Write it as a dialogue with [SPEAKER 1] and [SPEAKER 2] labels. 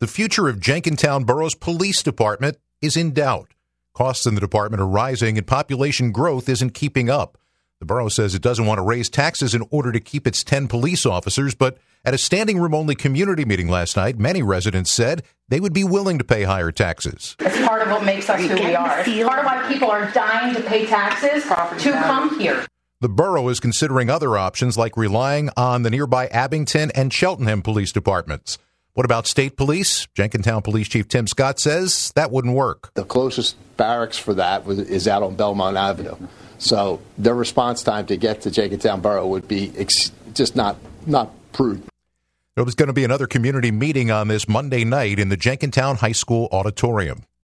[SPEAKER 1] The future of Jenkintown Borough's police department is in doubt. Costs in the department are rising and population growth isn't keeping up. The borough says it doesn't want to raise taxes in order to keep its 10 police officers, but at a standing room only community meeting last night, many residents said they would be willing to pay higher taxes.
[SPEAKER 2] It's part of what makes us who we are. It's part of why people are dying to pay taxes to come here.
[SPEAKER 1] The borough is considering other options like relying on the nearby Abington and Cheltenham police departments. What about state police? Jenkintown Police Chief Tim Scott says that wouldn't work.
[SPEAKER 3] The closest barracks for that is out on Belmont Avenue. So their response time to get to Jenkintown Borough would be ex- just not not prudent.
[SPEAKER 1] There was going to be another community meeting on this Monday night in the Jenkintown High School auditorium.